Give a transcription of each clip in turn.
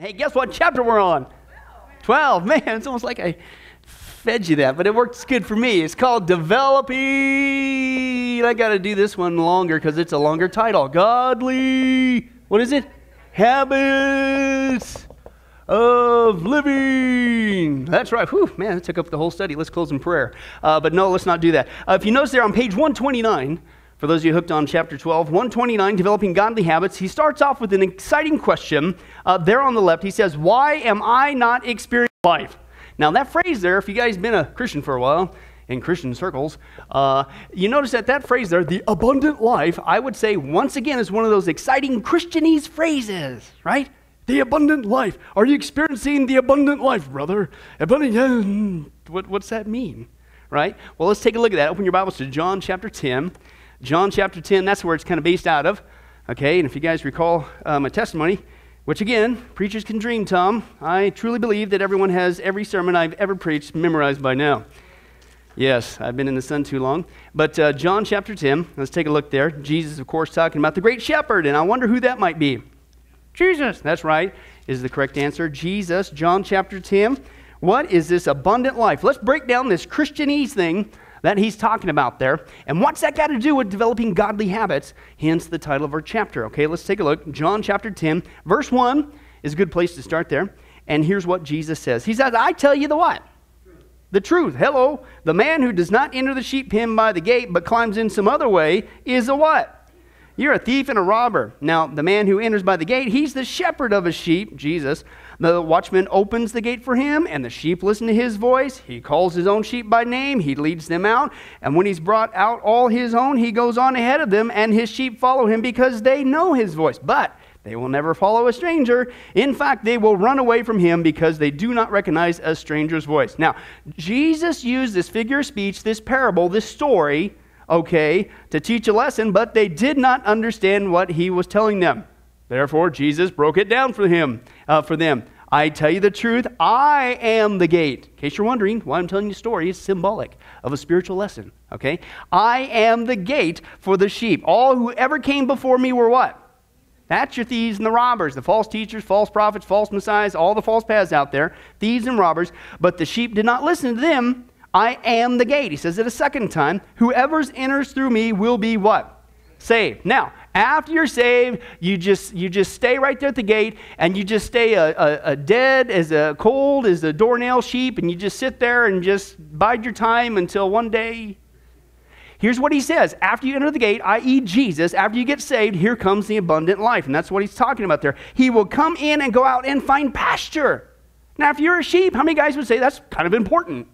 Hey, guess what chapter we're on? 12. Man, it's almost like I fed you that, but it works good for me. It's called Developing. I got to do this one longer because it's a longer title. Godly. What is it? Habits of living. That's right. Whew, man, that took up the whole study. Let's close in prayer. Uh, but no, let's not do that. Uh, if you notice there on page 129, for those of you hooked on chapter 12, 129, Developing Godly Habits, he starts off with an exciting question. Uh, there on the left, he says, Why am I not experiencing life? Now, that phrase there, if you guys been a Christian for a while, in Christian circles, uh, you notice that that phrase there, the abundant life, I would say once again is one of those exciting Christianese phrases, right? The abundant life. Are you experiencing the abundant life, brother? Abundant, what, what's that mean, right? Well, let's take a look at that. Open your Bibles to John chapter 10. John chapter 10, that's where it's kind of based out of. Okay, and if you guys recall uh, my testimony, which again, preachers can dream, Tom. I truly believe that everyone has every sermon I've ever preached memorized by now. Yes, I've been in the sun too long. But uh, John chapter 10, let's take a look there. Jesus, of course, talking about the great shepherd, and I wonder who that might be. Jesus, that's right, is the correct answer. Jesus, John chapter 10. What is this abundant life? Let's break down this Christianese thing that he's talking about there. And what's that got to do with developing godly habits? Hence the title of our chapter. Okay, let's take a look. John chapter 10, verse 1 is a good place to start there. And here's what Jesus says He says, I tell you the what? The truth. Hello. The man who does not enter the sheep pen by the gate, but climbs in some other way, is a what? You're a thief and a robber. Now, the man who enters by the gate, he's the shepherd of his sheep, Jesus. The watchman opens the gate for him, and the sheep listen to his voice. He calls his own sheep by name, he leads them out. And when he's brought out all his own, he goes on ahead of them, and his sheep follow him because they know his voice. But they will never follow a stranger. In fact, they will run away from him because they do not recognize a stranger's voice. Now, Jesus used this figure of speech, this parable, this story okay, to teach a lesson, but they did not understand what he was telling them. Therefore, Jesus broke it down for him, uh, for them. I tell you the truth, I am the gate. In case you're wondering why I'm telling you a story, it's symbolic of a spiritual lesson. Okay? I am the gate for the sheep. All who ever came before me were what? That's your thieves and the robbers, the false teachers, false prophets, false messiahs, all the false paths out there, thieves and robbers. But the sheep did not listen to them. I am the gate. He says it a second time. Whoever enters through me will be what? Saved. Now, after you're saved, you just you just stay right there at the gate, and you just stay a, a, a, dead as a cold as a doornail sheep, and you just sit there and just bide your time until one day. Here's what he says: After you enter the gate, i.e., Jesus, after you get saved, here comes the abundant life, and that's what he's talking about there. He will come in and go out and find pasture. Now, if you're a sheep, how many guys would say that's kind of important?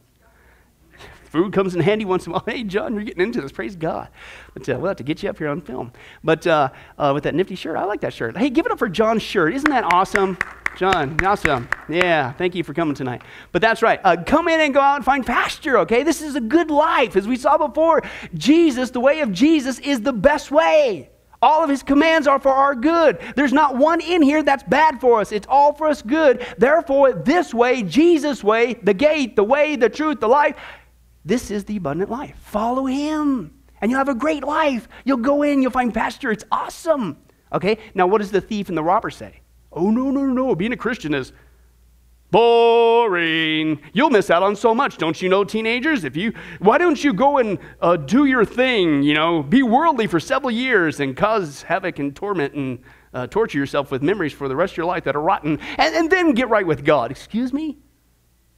Food comes in handy once in a while. Hey, John, you're getting into this. Praise God. But uh, we'll have to get you up here on film. But uh, uh, with that nifty shirt, I like that shirt. Hey, give it up for John's shirt. Isn't that awesome? John, awesome. Yeah, thank you for coming tonight. But that's right. Uh, come in and go out and find pasture, okay? This is a good life. As we saw before, Jesus, the way of Jesus, is the best way. All of his commands are for our good. There's not one in here that's bad for us. It's all for us good. Therefore, this way, Jesus' way, the gate, the way, the truth, the life, this is the abundant life. Follow him, and you'll have a great life. You'll go in, you'll find pasture. It's awesome. Okay? Now, what does the thief and the robber say? Oh, no, no, no. Being a Christian is boring. You'll miss out on so much, don't you know, teenagers? If you, why don't you go and uh, do your thing? You know, be worldly for several years and cause havoc and torment and uh, torture yourself with memories for the rest of your life that are rotten, and, and then get right with God. Excuse me?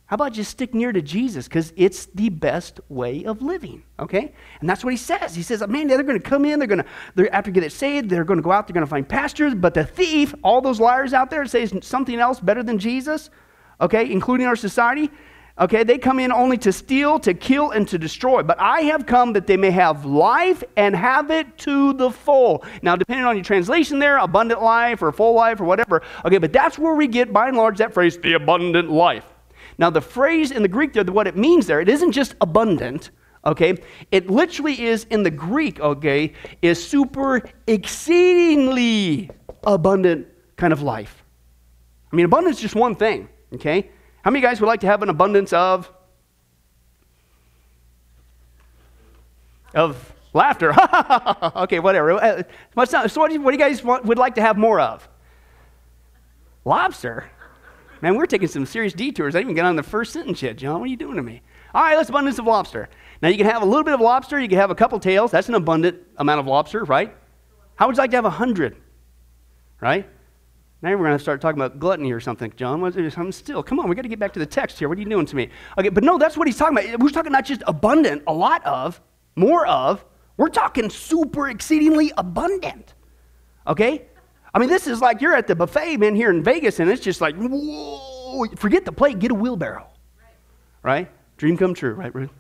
How about just stick near to Jesus? Because it's the best way of living, okay? And that's what he says. He says, man, they're going to come in, they're going to, they're, after get it saved, they're going to go out, they're going to find pastures. But the thief, all those liars out there say something else better than Jesus, okay, including our society, okay, they come in only to steal, to kill, and to destroy. But I have come that they may have life and have it to the full. Now, depending on your translation there, abundant life or full life or whatever, okay, but that's where we get, by and large, that phrase, the abundant life. Now, the phrase in the Greek there, what it means there, it isn't just abundant, okay? It literally is in the Greek, okay, is super exceedingly abundant kind of life. I mean, abundance is just one thing, okay? How many guys would like to have an abundance of? Of laughter. okay, whatever. Uh, so, what do you guys want, would like to have more of? Lobster. Man, we're taking some serious detours. I didn't even get on the first sentence yet, John. What are you doing to me? All right, let's abundance of lobster. Now, you can have a little bit of lobster. You can have a couple tails. That's an abundant amount of lobster, right? How would you like to have a hundred? Right? Now we're going to start talking about gluttony or something, John. I'm still. Come on, we got to get back to the text here. What are you doing to me? Okay, but no, that's what he's talking about. We're talking not just abundant, a lot of, more of. We're talking super exceedingly abundant. Okay? I mean, this is like you're at the buffet, man, here in Vegas, and it's just like, whoa, forget the plate, get a wheelbarrow. Right? Dream come true, right, Ruth?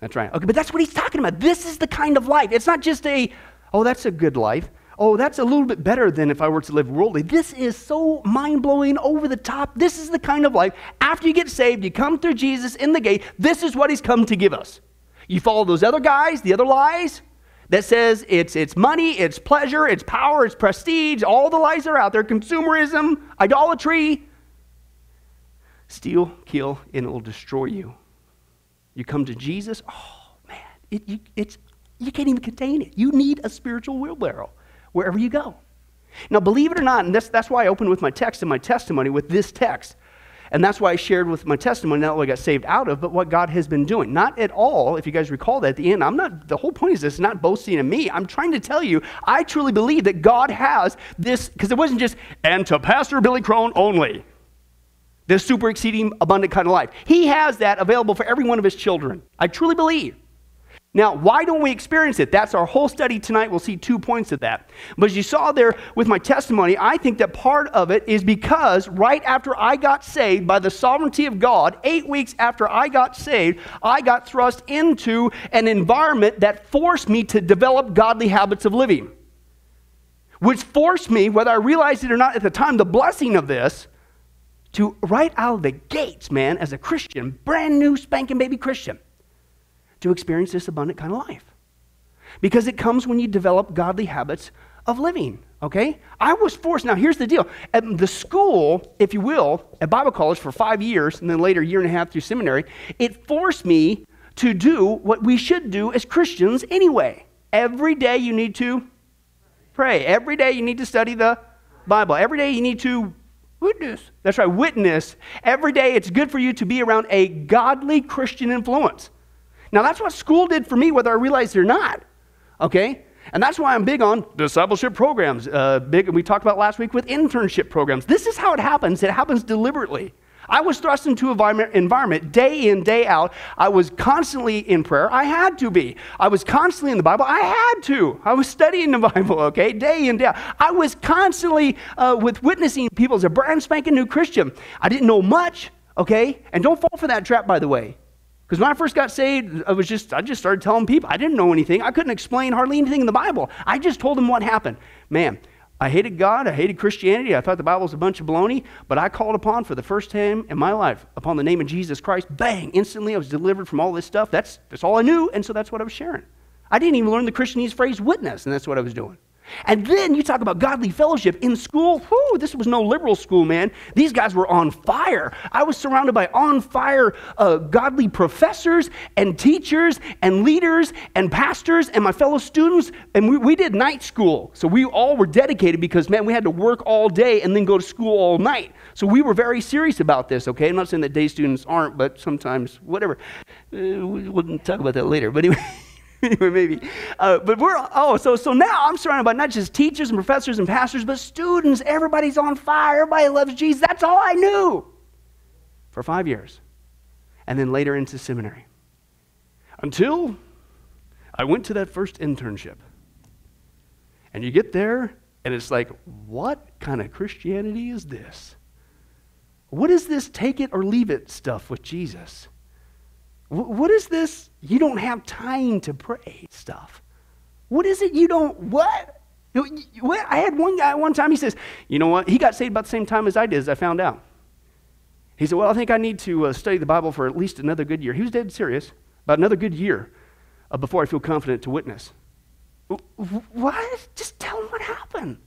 That's right. Okay, but that's what he's talking about. This is the kind of life. It's not just a, oh, that's a good life oh, that's a little bit better than if I were to live worldly. This is so mind blowing, over the top. This is the kind of life. After you get saved, you come through Jesus in the gate. This is what he's come to give us. You follow those other guys, the other lies that says it's, it's money, it's pleasure, it's power, it's prestige, all the lies are out there consumerism, idolatry. Steal, kill, and it will destroy you. You come to Jesus, oh man, it, you, it's, you can't even contain it. You need a spiritual wheelbarrow wherever you go. Now, believe it or not, and that's, that's why I opened with my text and my testimony with this text. And that's why I shared with my testimony, not what I got saved out of, but what God has been doing. Not at all, if you guys recall that at the end, I'm not, the whole point is this, not boasting in me. I'm trying to tell you, I truly believe that God has this, because it wasn't just, and to Pastor Billy Crone only, this super exceeding abundant kind of life. He has that available for every one of his children. I truly believe. Now, why don't we experience it? That's our whole study tonight. We'll see two points of that. But as you saw there with my testimony, I think that part of it is because right after I got saved, by the sovereignty of God, eight weeks after I got saved, I got thrust into an environment that forced me to develop godly habits of living. Which forced me, whether I realized it or not at the time, the blessing of this, to right out of the gates, man, as a Christian, brand new spanking baby Christian to experience this abundant kind of life. Because it comes when you develop godly habits of living, okay? I was forced. Now, here's the deal. At the school, if you will, at Bible college for five years, and then later, a year and a half through seminary, it forced me to do what we should do as Christians anyway. Every day you need to pray. Every day you need to study the Bible. Every day you need to witness. That's right, witness. Every day it's good for you to be around a godly Christian influence. Now, that's what school did for me, whether I realized it or not. Okay? And that's why I'm big on discipleship programs. Uh, big, we talked about last week with internship programs. This is how it happens. It happens deliberately. I was thrust into an environment day in, day out. I was constantly in prayer. I had to be. I was constantly in the Bible. I had to. I was studying the Bible, okay, day in, day out. I was constantly uh, with witnessing people as a brand spanking new Christian. I didn't know much, okay? And don't fall for that trap, by the way. Because when I first got saved, I was just I just started telling people I didn't know anything. I couldn't explain hardly anything in the Bible. I just told them what happened. Man, I hated God. I hated Christianity. I thought the Bible was a bunch of baloney. But I called upon for the first time in my life upon the name of Jesus Christ. Bang! Instantly, I was delivered from all this stuff. That's that's all I knew, and so that's what I was sharing. I didn't even learn the Christianese phrase witness, and that's what I was doing. And then you talk about godly fellowship in school. Whew, this was no liberal school, man. These guys were on fire. I was surrounded by on fire uh, godly professors and teachers and leaders and pastors and my fellow students. And we, we did night school. So we all were dedicated because, man, we had to work all day and then go to school all night. So we were very serious about this, okay? I'm not saying that day students aren't, but sometimes, whatever. Uh, we'll talk about that later. But anyway. anyway, maybe. Uh, but we're, oh, so, so now I'm surrounded by not just teachers and professors and pastors, but students. Everybody's on fire. Everybody loves Jesus. That's all I knew for five years. And then later into seminary. Until I went to that first internship. And you get there, and it's like, what kind of Christianity is this? What is this take it or leave it stuff with Jesus? What is this? You don't have time to pray stuff. What is it you don't, what? I had one guy one time, he says, You know what? He got saved about the same time as I did, as I found out. He said, Well, I think I need to uh, study the Bible for at least another good year. He was dead serious, about another good year uh, before I feel confident to witness. What? Just tell him what happened.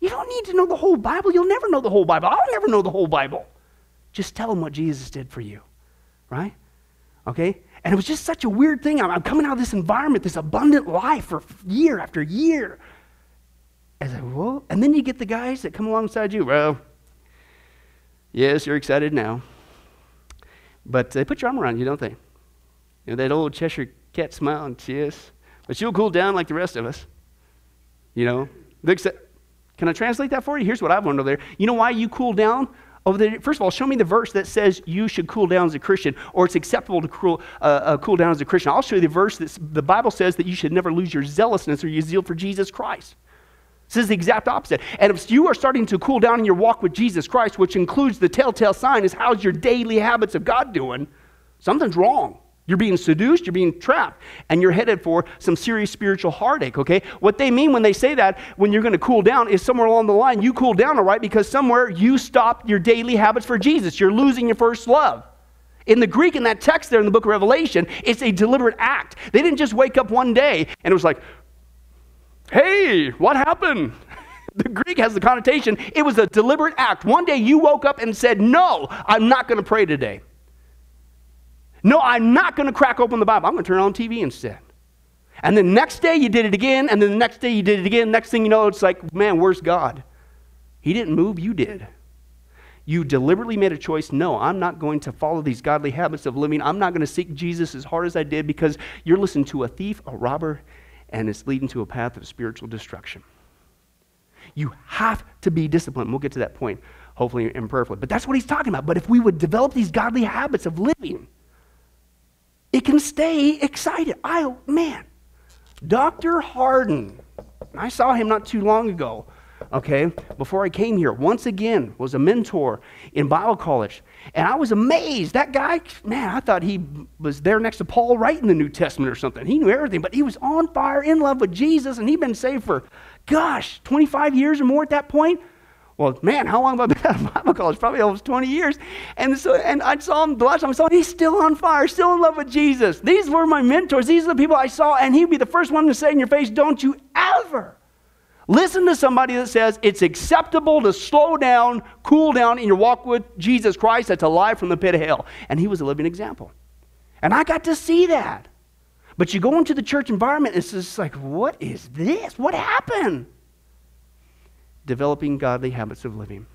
You don't need to know the whole Bible. You'll never know the whole Bible. I'll never know the whole Bible. Just tell him what Jesus did for you, right? Okay? And it was just such a weird thing. I'm, I'm coming out of this environment, this abundant life for year after year. As I, well, and then you get the guys that come alongside you. Well, Yes, you're excited now. But they put your arm around you, don't they? You know, that old Cheshire cat smile and yes. But you'll cool down like the rest of us. You know? Can I translate that for you? Here's what I've learned over there. You know why you cool down? There, first of all, show me the verse that says you should cool down as a Christian, or it's acceptable to cool, uh, uh, cool down as a Christian. I'll show you the verse that the Bible says that you should never lose your zealousness or your zeal for Jesus Christ. This is the exact opposite. And if you are starting to cool down in your walk with Jesus Christ, which includes the telltale sign is how's your daily habits of God doing, something's wrong. You're being seduced, you're being trapped, and you're headed for some serious spiritual heartache, okay? What they mean when they say that, when you're going to cool down, is somewhere along the line, you cool down, all right, because somewhere you stopped your daily habits for Jesus. You're losing your first love. In the Greek, in that text there in the book of Revelation, it's a deliberate act. They didn't just wake up one day and it was like, hey, what happened? The Greek has the connotation, it was a deliberate act. One day you woke up and said, no, I'm not going to pray today. No, I'm not going to crack open the Bible. I'm going to turn on TV instead. And the next day you did it again, and then the next day you did it again. Next thing you know, it's like, man, where's God? He didn't move, you did. You deliberately made a choice. No, I'm not going to follow these godly habits of living. I'm not going to seek Jesus as hard as I did because you're listening to a thief, a robber, and it's leading to a path of spiritual destruction. You have to be disciplined. We'll get to that point, hopefully, imperfectly. But that's what he's talking about. But if we would develop these godly habits of living, it can stay excited. I, man, Dr. Harden, I saw him not too long ago, okay, before I came here, once again was a mentor in Bible college. And I was amazed. That guy, man, I thought he was there next to Paul writing the New Testament or something. He knew everything, but he was on fire, in love with Jesus, and he'd been saved for, gosh, 25 years or more at that point. Well, man, how long have I been at Bible college? Probably almost 20 years. And so, and I saw him the last time I saw him, he's still on fire, still in love with Jesus. These were my mentors. These are the people I saw, and he'd be the first one to say in your face, Don't you ever listen to somebody that says it's acceptable to slow down, cool down in your walk with Jesus Christ that's alive from the pit of hell. And he was a living example. And I got to see that. But you go into the church environment, and it's just like, what is this? What happened? Developing godly habits of living.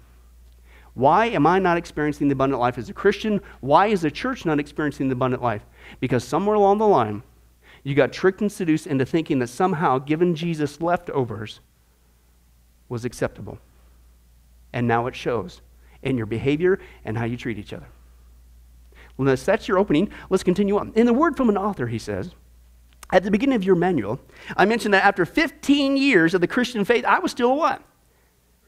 Why am I not experiencing the abundant life as a Christian? Why is the church not experiencing the abundant life? Because somewhere along the line, you got tricked and seduced into thinking that somehow giving Jesus leftovers was acceptable. And now it shows in your behavior and how you treat each other. Well, that's your opening. Let's continue on. In the word from an author, he says, at the beginning of your manual, I mentioned that after 15 years of the Christian faith, I was still what?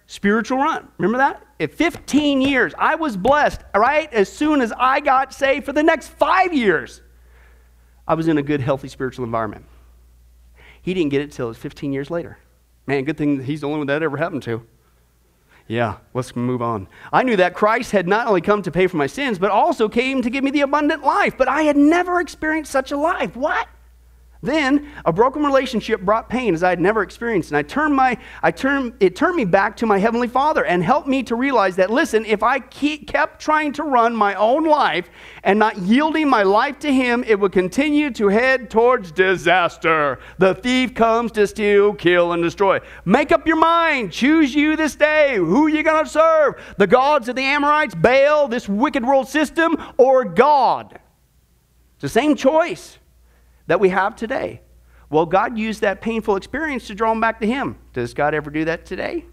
Spiritual run. Remember that? At 15 years, I was blessed, right? As soon as I got saved for the next five years, I was in a good, healthy spiritual environment. He didn't get it till 15 years later. Man, good thing he's the only one that ever happened to. Yeah, let's move on. I knew that Christ had not only come to pay for my sins, but also came to give me the abundant life. But I had never experienced such a life. What? Then a broken relationship brought pain as I had never experienced. And I turned my, I turned, it turned me back to my Heavenly Father and helped me to realize that, listen, if I kept trying to run my own life and not yielding my life to Him, it would continue to head towards disaster. The thief comes to steal, kill, and destroy. Make up your mind. Choose you this day. Who are you going to serve? The gods of the Amorites, Baal, this wicked world system, or God? It's the same choice that we have today. Well, God used that painful experience to draw them back to Him. Does God ever do that today?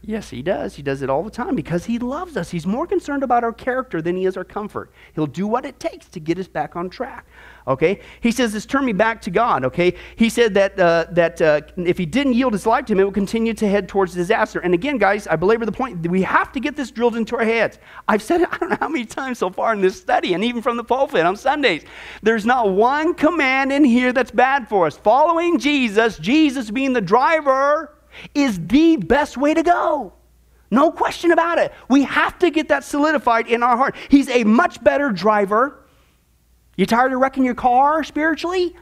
Yes, he does. He does it all the time because he loves us. He's more concerned about our character than he is our comfort. He'll do what it takes to get us back on track. Okay? He says, this turn me back to God. Okay? He said that, uh, that uh, if he didn't yield his life to him, it would continue to head towards disaster. And again, guys, I belabor the point. We have to get this drilled into our heads. I've said it, I don't know how many times so far in this study, and even from the pulpit on Sundays. There's not one command in here that's bad for us. Following Jesus, Jesus being the driver, is the best way to go. No question about it. We have to get that solidified in our heart. He's a much better driver. You tired of wrecking your car spiritually?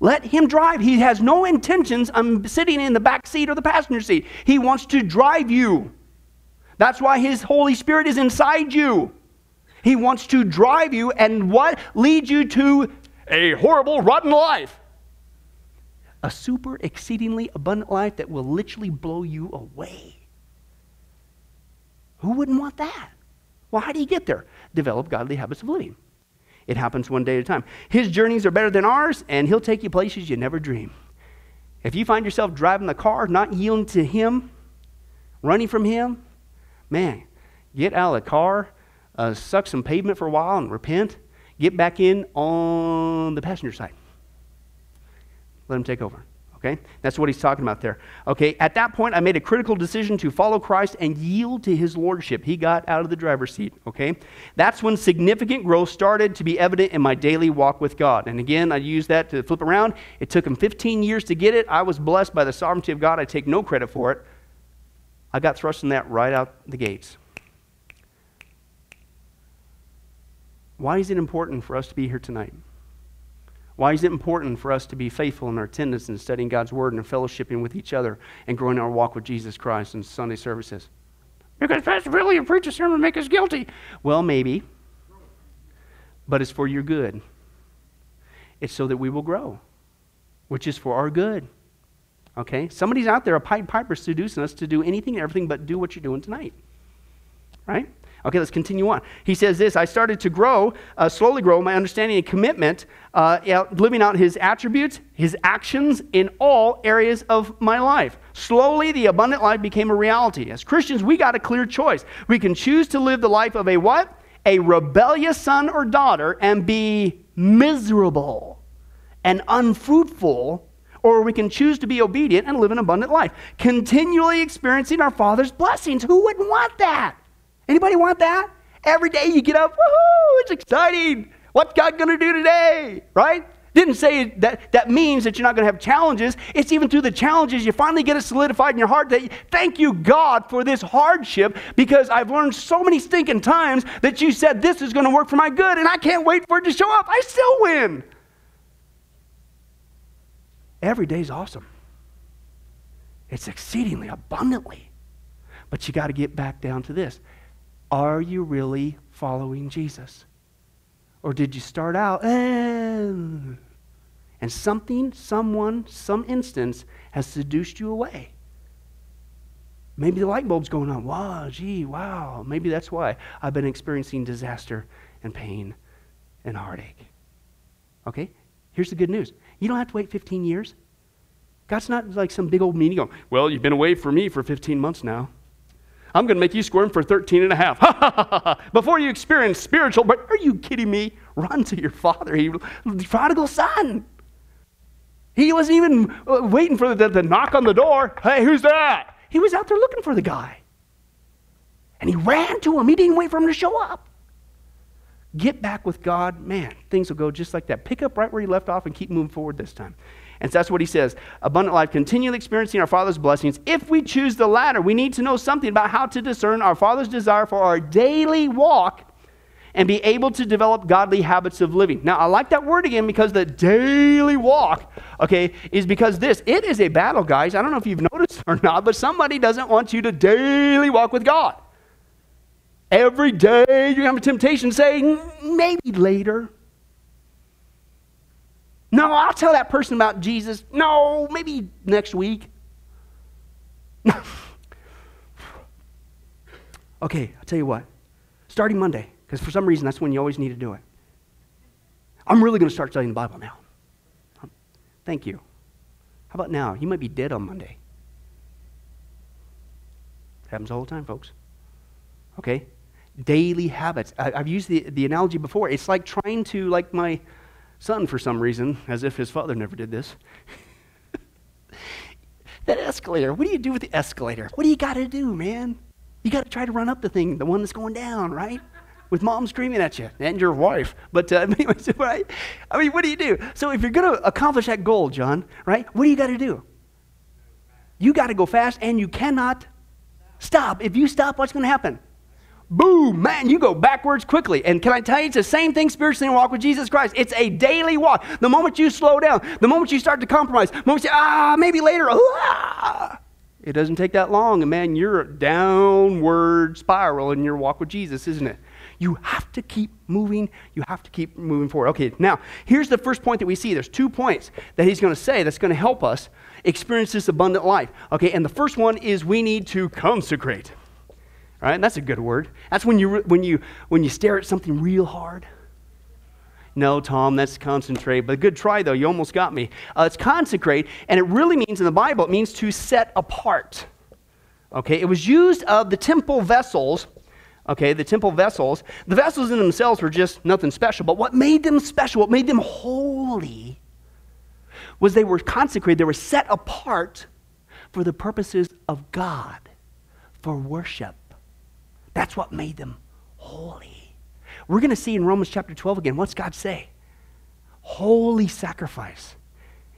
Let him drive. He has no intentions of sitting in the back seat or the passenger seat. He wants to drive you. That's why his Holy Spirit is inside you. He wants to drive you and what leads you to a horrible, rotten life a super exceedingly abundant life that will literally blow you away. Who wouldn't want that? Well, how do you get there? Develop godly habits of living. It happens one day at a time. His journeys are better than ours, and he'll take you places you never dream. If you find yourself driving the car, not yielding to him, running from him, man, get out of the car, uh, suck some pavement for a while and repent, get back in on the passenger side. Let him take over. Okay? That's what he's talking about there. Okay, at that point, I made a critical decision to follow Christ and yield to his lordship. He got out of the driver's seat. Okay? That's when significant growth started to be evident in my daily walk with God. And again, I use that to flip around. It took him 15 years to get it. I was blessed by the sovereignty of God. I take no credit for it. I got thrust in that right out the gates. Why is it important for us to be here tonight? Why is it important for us to be faithful in our attendance and studying God's Word and fellowshipping with each other and growing our walk with Jesus Christ in Sunday services? Because Pastor Billy will preach a sermon make us guilty. Well, maybe. But it's for your good. It's so that we will grow, which is for our good. Okay? Somebody's out there, a Pied Piper, seducing us to do anything and everything but do what you're doing tonight. Right? Okay, let's continue on. He says this I started to grow, uh, slowly grow my understanding and commitment, uh, living out his attributes, his actions in all areas of my life. Slowly, the abundant life became a reality. As Christians, we got a clear choice. We can choose to live the life of a what? A rebellious son or daughter and be miserable and unfruitful or we can choose to be obedient and live an abundant life, continually experiencing our Father's blessings. Who wouldn't want that? Anybody want that? Every day you get up, woohoo, it's exciting. What's God going to do today? Right? Didn't say that that means that you're not going to have challenges. It's even through the challenges you finally get it solidified in your heart that thank you, God, for this hardship because I've learned so many stinking times that you said this is going to work for my good and I can't wait for it to show up. I still win. Every day's awesome. It's exceedingly abundantly. But you got to get back down to this. Are you really following Jesus? Or did you start out, eh, and something, someone, some instance has seduced you away? Maybe the light bulb's going on. Wow, gee, wow. Maybe that's why I've been experiencing disaster and pain and heartache. Okay? Here's the good news you don't have to wait 15 years. God's not like some big old meaning going, well, you've been away from me for 15 months now. I'm going to make you squirm for 13 and a half. Before you experience spiritual, but are you kidding me? Run to your father. He, the prodigal son. He wasn't even uh, waiting for the, the knock on the door. Hey, who's that? He was out there looking for the guy. And he ran to him. He didn't wait for him to show up. Get back with God. Man, things will go just like that. Pick up right where you left off and keep moving forward this time. And so that's what he says abundant life, continually experiencing our Father's blessings. If we choose the latter, we need to know something about how to discern our Father's desire for our daily walk and be able to develop godly habits of living. Now, I like that word again because the daily walk, okay, is because this, it is a battle, guys. I don't know if you've noticed or not, but somebody doesn't want you to daily walk with God. Every day you have a temptation to say, maybe later. No, I'll tell that person about Jesus. No, maybe next week. okay, I'll tell you what. Starting Monday, because for some reason that's when you always need to do it. I'm really going to start studying the Bible now. Um, thank you. How about now? You might be dead on Monday. happens all the time, folks. Okay? Daily habits. I, have used the, the analogy before. It's like trying to, like my son for some reason, as if his father never did this. that escalator, what do you do with the escalator? What do you got to do, man? You got to try to run up the thing, the one that's going down, right? With mom screaming at you and your wife. But, uh, anyways, right? I mean, what do you do? So, if you're going to accomplish that goal, John, right, what do you got to do? You got to go fast and you cannot stop. If you stop, what's going to happen? Boom, man, you go backwards quickly. And can I tell you, it's the same thing spiritually in walk with Jesus Christ. It's a daily walk. The moment you slow down, the moment you start to compromise, the moment you say, ah, maybe later, ah, it doesn't take that long. And man, you're a downward spiral in your walk with Jesus, isn't it? You have to keep moving. You have to keep moving forward. Okay, now, here's the first point that we see. There's two points that he's going to say that's going to help us experience this abundant life. Okay, and the first one is we need to consecrate right? That's a good word. That's when you, when, you, when you stare at something real hard. No, Tom, that's concentrate. But good try, though. You almost got me. Uh, it's consecrate, and it really means in the Bible, it means to set apart. Okay, it was used of the temple vessels. Okay, the temple vessels. The vessels in themselves were just nothing special, but what made them special, what made them holy, was they were consecrated, they were set apart for the purposes of God, for worship. That's what made them holy. We're going to see in Romans chapter 12 again, what's God say? Holy sacrifice.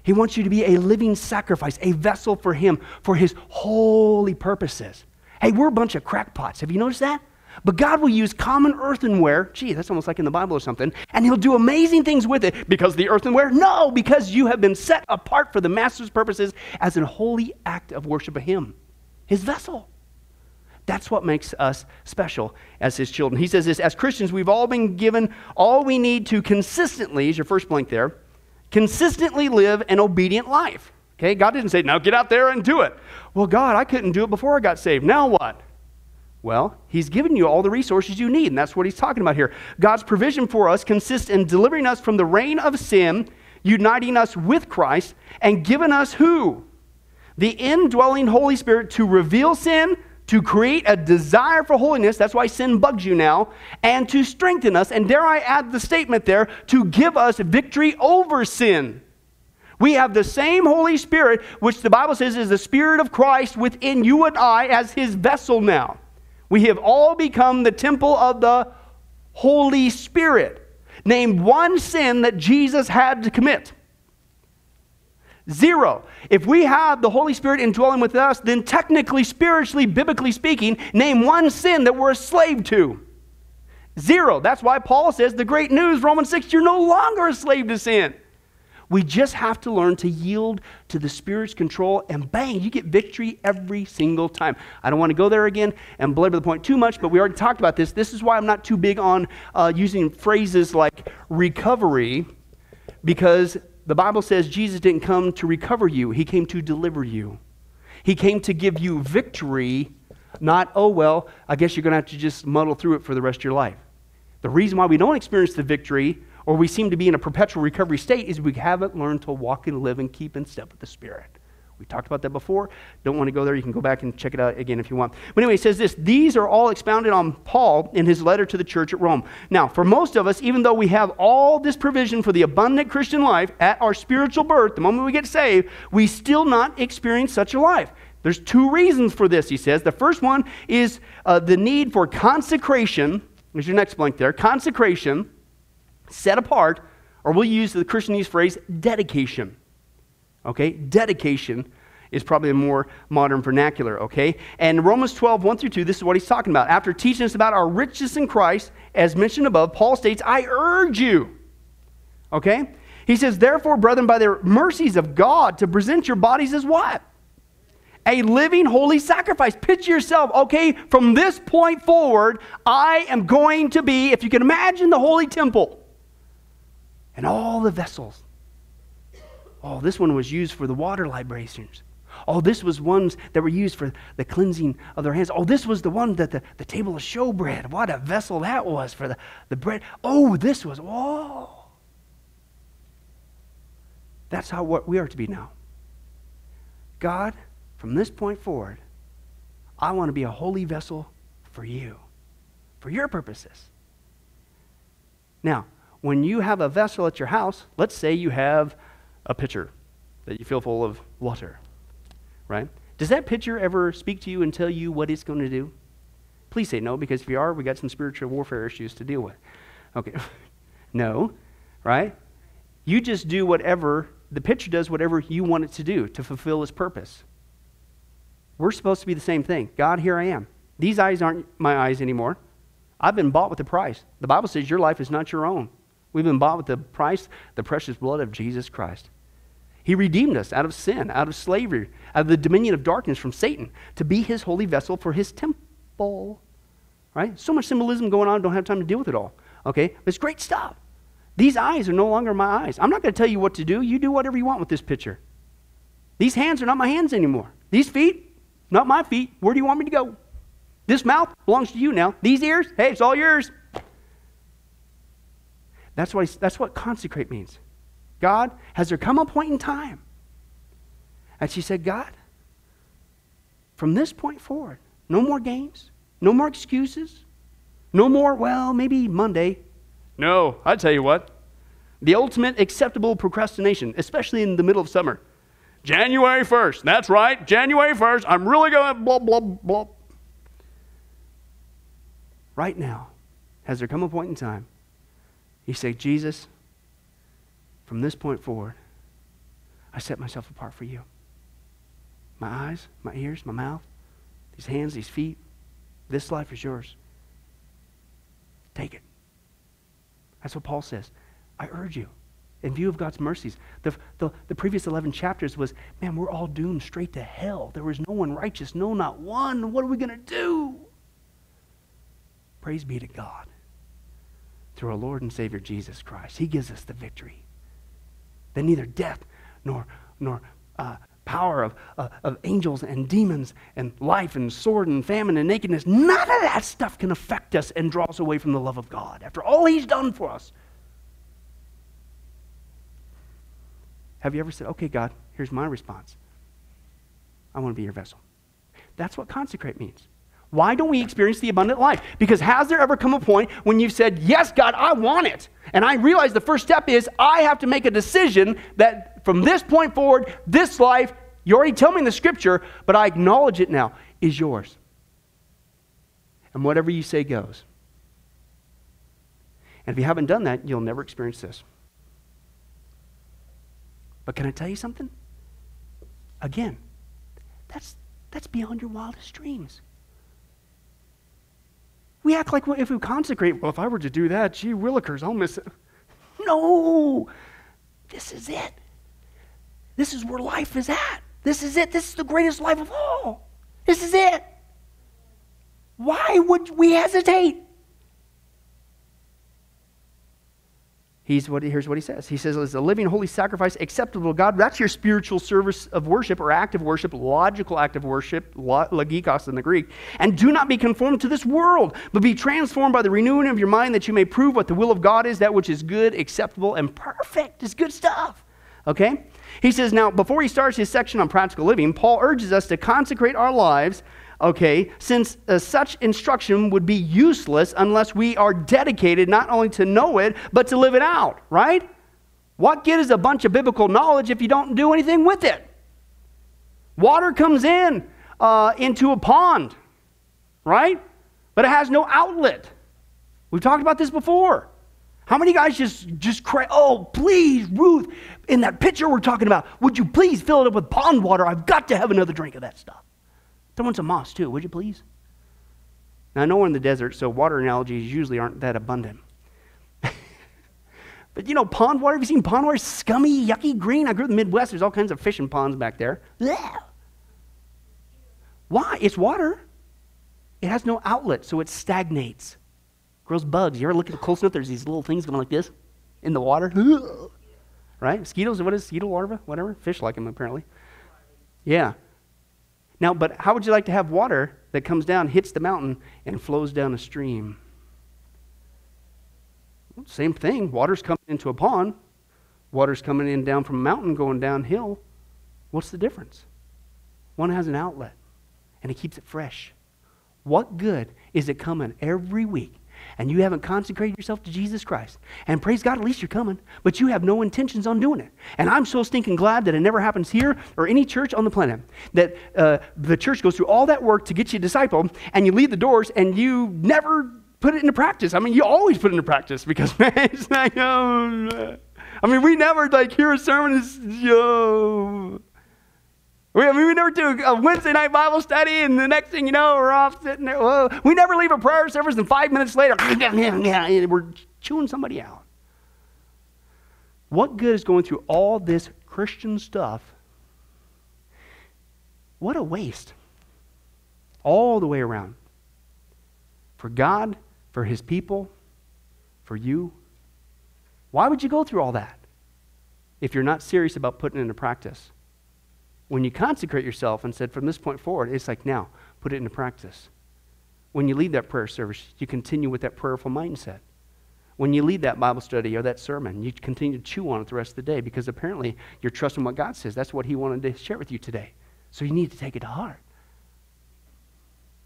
He wants you to be a living sacrifice, a vessel for Him, for His holy purposes. Hey, we're a bunch of crackpots. Have you noticed that? But God will use common earthenware. Gee, that's almost like in the Bible or something. And He'll do amazing things with it because the earthenware? No, because you have been set apart for the Master's purposes as a holy act of worship of Him, His vessel. That's what makes us special as His children. He says this as Christians, we've all been given all we need to consistently, is your first blank there, consistently live an obedient life. Okay, God didn't say, now get out there and do it. Well, God, I couldn't do it before I got saved. Now what? Well, He's given you all the resources you need, and that's what He's talking about here. God's provision for us consists in delivering us from the reign of sin, uniting us with Christ, and giving us who? The indwelling Holy Spirit to reveal sin, to create a desire for holiness. That's why sin bugs you now, and to strengthen us. And dare I add the statement there, to give us victory over sin. We have the same Holy Spirit, which the Bible says is the Spirit of Christ within you and I as His vessel now. We have all become the temple of the Holy Spirit. Name one sin that Jesus had to commit. Zero. If we have the Holy Spirit indwelling with us, then technically, spiritually, biblically speaking, name one sin that we're a slave to. Zero. That's why Paul says the great news, Romans 6, you're no longer a slave to sin. We just have to learn to yield to the Spirit's control, and bang, you get victory every single time. I don't want to go there again and belabor the point too much, but we already talked about this. This is why I'm not too big on uh, using phrases like recovery, because the Bible says Jesus didn't come to recover you, He came to deliver you. He came to give you victory, not, oh, well, I guess you're going to have to just muddle through it for the rest of your life. The reason why we don't experience the victory or we seem to be in a perpetual recovery state is we haven't learned to walk and live and keep in step with the Spirit. We talked about that before. Don't want to go there. You can go back and check it out again if you want. But anyway, he says this These are all expounded on Paul in his letter to the church at Rome. Now, for most of us, even though we have all this provision for the abundant Christian life at our spiritual birth, the moment we get saved, we still not experience such a life. There's two reasons for this, he says. The first one is uh, the need for consecration. There's your next blank there. Consecration set apart, or we'll use the Christianese phrase dedication. Okay? Dedication is probably a more modern vernacular, okay? And Romans 12, 1 through 2, this is what he's talking about. After teaching us about our riches in Christ, as mentioned above, Paul states, I urge you, okay? He says, therefore, brethren, by the mercies of God, to present your bodies as what? A living holy sacrifice. Picture yourself, okay, from this point forward, I am going to be, if you can imagine the holy temple, and all the vessels. Oh, this one was used for the water libations. Oh, this was ones that were used for the cleansing of their hands. Oh, this was the one that the, the table of showbread. What a vessel that was for the, the bread. Oh, this was, oh. That's how what we are to be now. God, from this point forward, I want to be a holy vessel for you, for your purposes. Now, when you have a vessel at your house, let's say you have a pitcher that you fill full of water, right? Does that pitcher ever speak to you and tell you what it's going to do? Please say no, because if you are, we got some spiritual warfare issues to deal with. Okay. no, right? You just do whatever, the pitcher does whatever you want it to do to fulfill its purpose. We're supposed to be the same thing. God, here I am. These eyes aren't my eyes anymore. I've been bought with a price. The Bible says your life is not your own. We've been bought with the price, the precious blood of Jesus Christ. He redeemed us out of sin, out of slavery, out of the dominion of darkness from Satan to be his holy vessel for his temple. Right? So much symbolism going on, don't have time to deal with it all. Okay? But it's great stuff. These eyes are no longer my eyes. I'm not going to tell you what to do. You do whatever you want with this picture. These hands are not my hands anymore. These feet, not my feet. Where do you want me to go? This mouth belongs to you now. These ears, hey, it's all yours. That's what, that's what consecrate means. God, has there come a point in time? And she said, God, from this point forward, no more games, no more excuses, no more, well, maybe Monday. No, I tell you what, the ultimate acceptable procrastination, especially in the middle of summer. January 1st, that's right, January 1st, I'm really going to blah, blah, blah. Right now, has there come a point in time you say, Jesus, from this point forward, I set myself apart for you. My eyes, my ears, my mouth, these hands, these feet, this life is yours. Take it. That's what Paul says. I urge you, in view of God's mercies. The, the, the previous 11 chapters was, man, we're all doomed straight to hell. There was no one righteous, no, not one. What are we going to do? Praise be to God through our Lord and Savior Jesus Christ. He gives us the victory. That neither death nor, nor uh, power of, uh, of angels and demons and life and sword and famine and nakedness, none of that stuff can affect us and draw us away from the love of God after all He's done for us. Have you ever said, okay, God, here's my response? I want to be your vessel. That's what consecrate means. Why don't we experience the abundant life? Because has there ever come a point when you've said, Yes, God, I want it? And I realize the first step is I have to make a decision that from this point forward, this life, you already tell me in the scripture, but I acknowledge it now, is yours. And whatever you say goes. And if you haven't done that, you'll never experience this. But can I tell you something? Again, that's, that's beyond your wildest dreams. We act like if we consecrate, well, if I were to do that, gee willikers, I'll miss it. No, this is it. This is where life is at. This is it. This is the greatest life of all. This is it. Why would we hesitate? He's what, here's what he says. He says, it's a living, holy sacrifice acceptable to God. That's your spiritual service of worship or active worship, logical act of worship, logikos in the Greek. And do not be conformed to this world, but be transformed by the renewing of your mind that you may prove what the will of God is, that which is good, acceptable, and perfect. It's good stuff. Okay? He says, now, before he starts his section on practical living, Paul urges us to consecrate our lives okay, since uh, such instruction would be useless unless we are dedicated not only to know it, but to live it out, right? What good is a bunch of biblical knowledge if you don't do anything with it? Water comes in uh, into a pond, right? But it has no outlet. We've talked about this before. How many guys just just cry, "Oh, please, Ruth, in that pitcher we're talking about, would you please fill it up with pond water? I've got to have another drink of that stuff." Throw in some moss too, would you please? Now, I know we're in the desert, so water analogies usually aren't that abundant. but you know, pond water, have you seen pond water? Scummy, yucky, green. I grew up in the Midwest. There's all kinds of fishing ponds back there. Blech. Why? It's water. It has no outlet, so it stagnates. Grows bugs. You ever look at close enough? There's these little things going like this in the water. right? Mosquitoes, what is mosquito larva? Whatever. Fish like them, apparently. Yeah. Now, but how would you like to have water that comes down, hits the mountain, and flows down a stream? Well, same thing. Water's coming into a pond, water's coming in down from a mountain, going downhill. What's the difference? One has an outlet, and it keeps it fresh. What good is it coming every week and you haven't consecrated yourself to Jesus Christ, and praise God, at least you're coming, but you have no intentions on doing it. And I'm so stinking glad that it never happens here or any church on the planet. That uh, the church goes through all that work to get you a disciple, and you leave the doors and you never put it into practice. I mean, you always put it into practice because, man, it's like, oh, I mean, we never like hear a sermon, it's, yo. We, I mean, we never do a Wednesday night Bible study, and the next thing you know, we're off sitting there. Whoa. We never leave a prayer service, and five minutes later, we're chewing somebody out. What good is going through all this Christian stuff? What a waste. All the way around. For God, for His people, for you. Why would you go through all that if you're not serious about putting it into practice? When you consecrate yourself and said, from this point forward, it's like, now, put it into practice. when you leave that prayer service, you continue with that prayerful mindset. When you leave that Bible study or that sermon, you continue to chew on it the rest of the day because apparently you're trusting what God says. That's what He wanted to share with you today. So you need to take it to heart.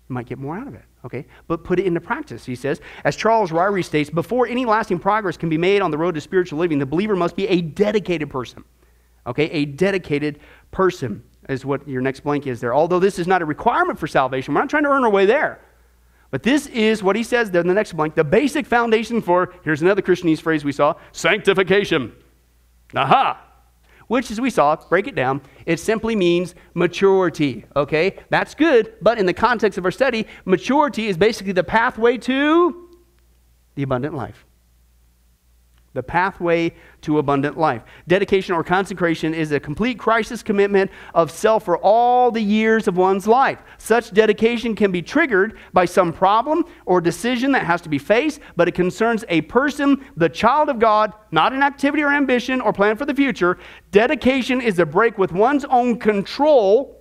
You might get more out of it, okay? But put it into practice, he says. As Charles Ryrie states, before any lasting progress can be made on the road to spiritual living, the believer must be a dedicated person, okay? A dedicated person is what your next blank is there. Although this is not a requirement for salvation, we're not trying to earn our way there. But this is what he says there in the next blank the basic foundation for, here's another Christianese phrase we saw, sanctification. Aha! Which, as we saw, break it down, it simply means maturity. Okay? That's good, but in the context of our study, maturity is basically the pathway to the abundant life the pathway to abundant life. Dedication or consecration is a complete crisis commitment of self for all the years of one's life. Such dedication can be triggered by some problem or decision that has to be faced, but it concerns a person, the child of God, not an activity or ambition or plan for the future. Dedication is a break with one's own control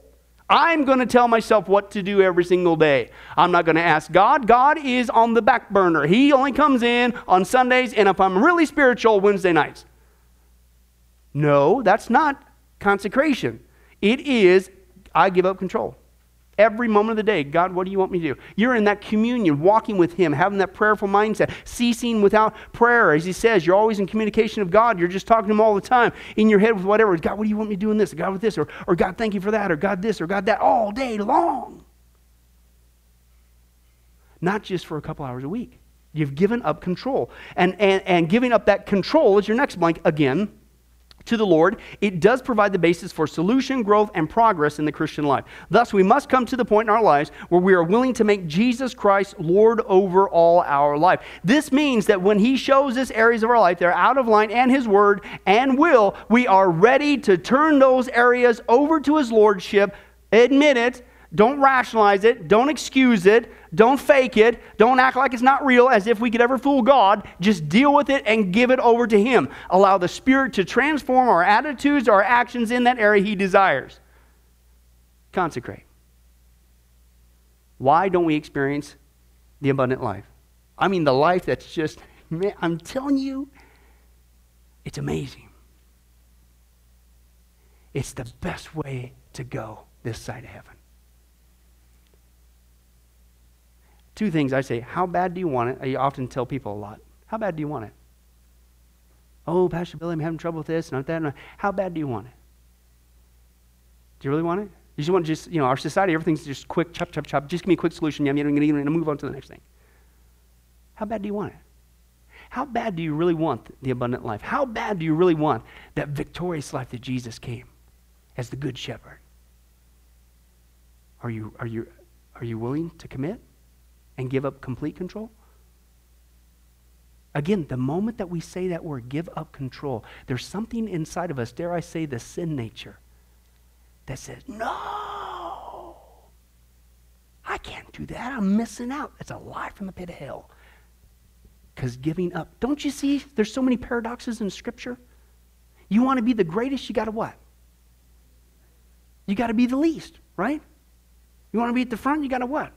I'm going to tell myself what to do every single day. I'm not going to ask God. God is on the back burner. He only comes in on Sundays and if I'm really spiritual, Wednesday nights. No, that's not consecration. It is, I give up control. Every moment of the day, God, what do you want me to do? You're in that communion, walking with Him, having that prayerful mindset, ceasing without prayer. As He says, you're always in communication of God. You're just talking to Him all the time in your head with whatever. God, what do you want me doing this? God, with this. Or, or God, thank you for that. Or God, this. Or God, that. All day long. Not just for a couple hours a week. You've given up control. And, and, and giving up that control is your next blank again to the Lord, it does provide the basis for solution, growth, and progress in the Christian life. Thus, we must come to the point in our lives where we are willing to make Jesus Christ Lord over all our life. This means that when He shows us areas of our life that are out of line and His Word and will, we are ready to turn those areas over to His Lordship, admit it, don't rationalize it. Don't excuse it. Don't fake it. Don't act like it's not real as if we could ever fool God. Just deal with it and give it over to Him. Allow the Spirit to transform our attitudes, our actions in that area He desires. Consecrate. Why don't we experience the abundant life? I mean, the life that's just, man, I'm telling you, it's amazing. It's the best way to go this side of heaven. Two things I say, how bad do you want it? I often tell people a lot. How bad do you want it? Oh, Pastor Billy, I'm having trouble with this and that. And how bad do you want it? Do you really want it? You just want to just, you know, our society, everything's just quick, chop, chop, chop. Just give me a quick solution. Yeah, I'm going to move on to the next thing. How bad do you want it? How bad do you really want the abundant life? How bad do you really want that victorious life that Jesus came as the good shepherd? Are you, are you, are you willing to commit? And give up complete control? Again, the moment that we say that word, give up control, there's something inside of us, dare I say, the sin nature, that says, no, I can't do that. I'm missing out. It's a lie from the pit of hell. Because giving up, don't you see there's so many paradoxes in Scripture? You want to be the greatest, you got to what? You got to be the least, right? You want to be at the front, you got to what?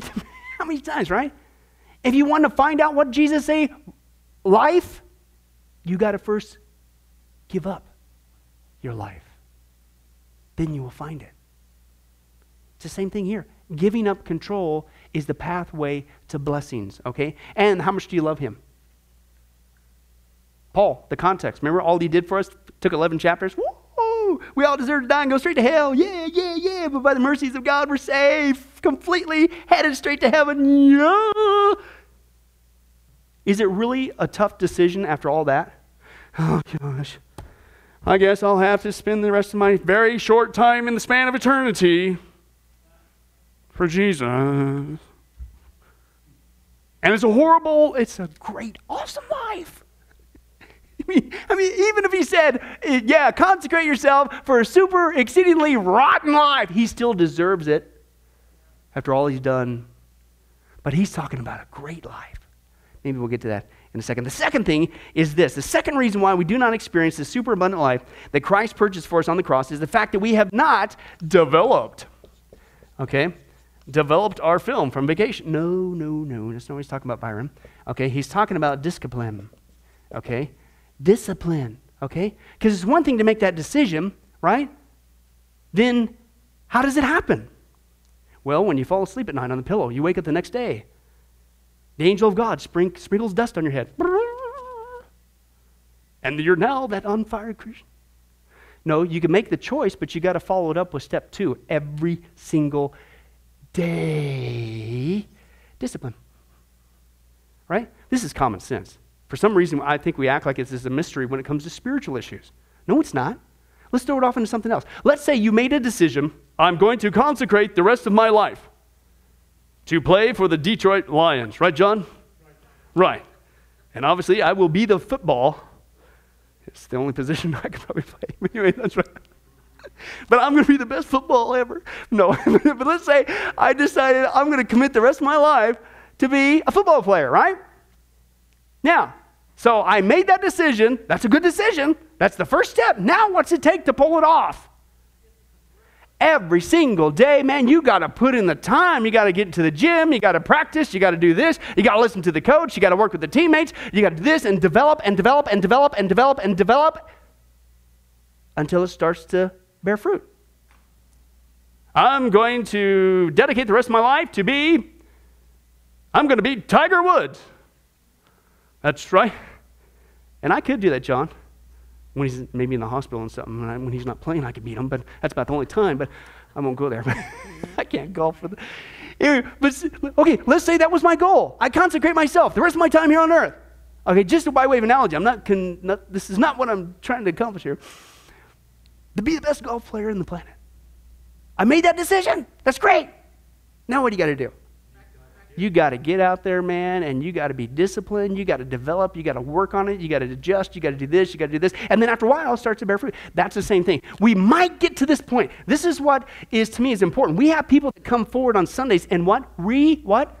How many times, right? If you want to find out what Jesus say, life, you got to first give up your life. Then you will find it. It's the same thing here. Giving up control is the pathway to blessings, okay? And how much do you love him? Paul, the context. Remember all he did for us? Took 11 chapters. Woo! We all deserve to die and go straight to hell. Yeah, yeah, yeah. But by the mercies of God, we're safe, completely headed straight to heaven. Yeah. Is it really a tough decision after all that? Oh, gosh. I guess I'll have to spend the rest of my very short time in the span of eternity for Jesus. And it's a horrible, it's a great, awesome life. I mean, I mean, even if he said, yeah, consecrate yourself for a super exceedingly rotten life, he still deserves it after all he's done. But he's talking about a great life. Maybe we'll get to that in a second. The second thing is this the second reason why we do not experience the super abundant life that Christ purchased for us on the cross is the fact that we have not developed. Okay? developed our film from vacation. No, no, no. That's not what he's talking about, Byron. Okay, he's talking about discipline. Okay, discipline. Okay, because it's one thing to make that decision, right? Then how does it happen? Well, when you fall asleep at night on the pillow, you wake up the next day. The angel of God sprinkles dust on your head. And you're now that on fire Christian. No, you can make the choice, but you got to follow it up with step two every single day. Discipline. Right? This is common sense. For some reason, I think we act like it's is a mystery when it comes to spiritual issues. No, it's not. Let's throw it off into something else. Let's say you made a decision I'm going to consecrate the rest of my life to play for the Detroit Lions. Right, John? Right. And obviously, I will be the football. It's the only position I could probably play. anyway, that's right. But I'm going to be the best football ever. No, but let's say I decided I'm going to commit the rest of my life to be a football player, right? Now, so I made that decision. That's a good decision. That's the first step. Now, what's it take to pull it off? Every single day, man, you got to put in the time. You got to get to the gym. You got to practice. You got to do this. You got to listen to the coach. You got to work with the teammates. You got to do this and develop and develop and develop and develop and develop until it starts to bear fruit. I'm going to dedicate the rest of my life to be, I'm going to be Tiger Woods. That's right. And I could do that, John when he's maybe in the hospital and something. When, when he's not playing, I could beat him, but that's about the only time. But I won't go there. I can't golf the. But okay, let's say that was my goal. I consecrate myself the rest of my time here on earth. Okay, just by way of analogy, I'm not, con, not this is not what I'm trying to accomplish here. To be the best golf player in the planet. I made that decision. That's great. Now what do you got to do? You got to get out there, man, and you got to be disciplined. You got to develop. You got to work on it. You got to adjust. You got to do this. You got to do this. And then after a while, it starts to bear fruit. That's the same thing. We might get to this point. This is what is, to me, is important. We have people that come forward on Sundays and what? Re, what?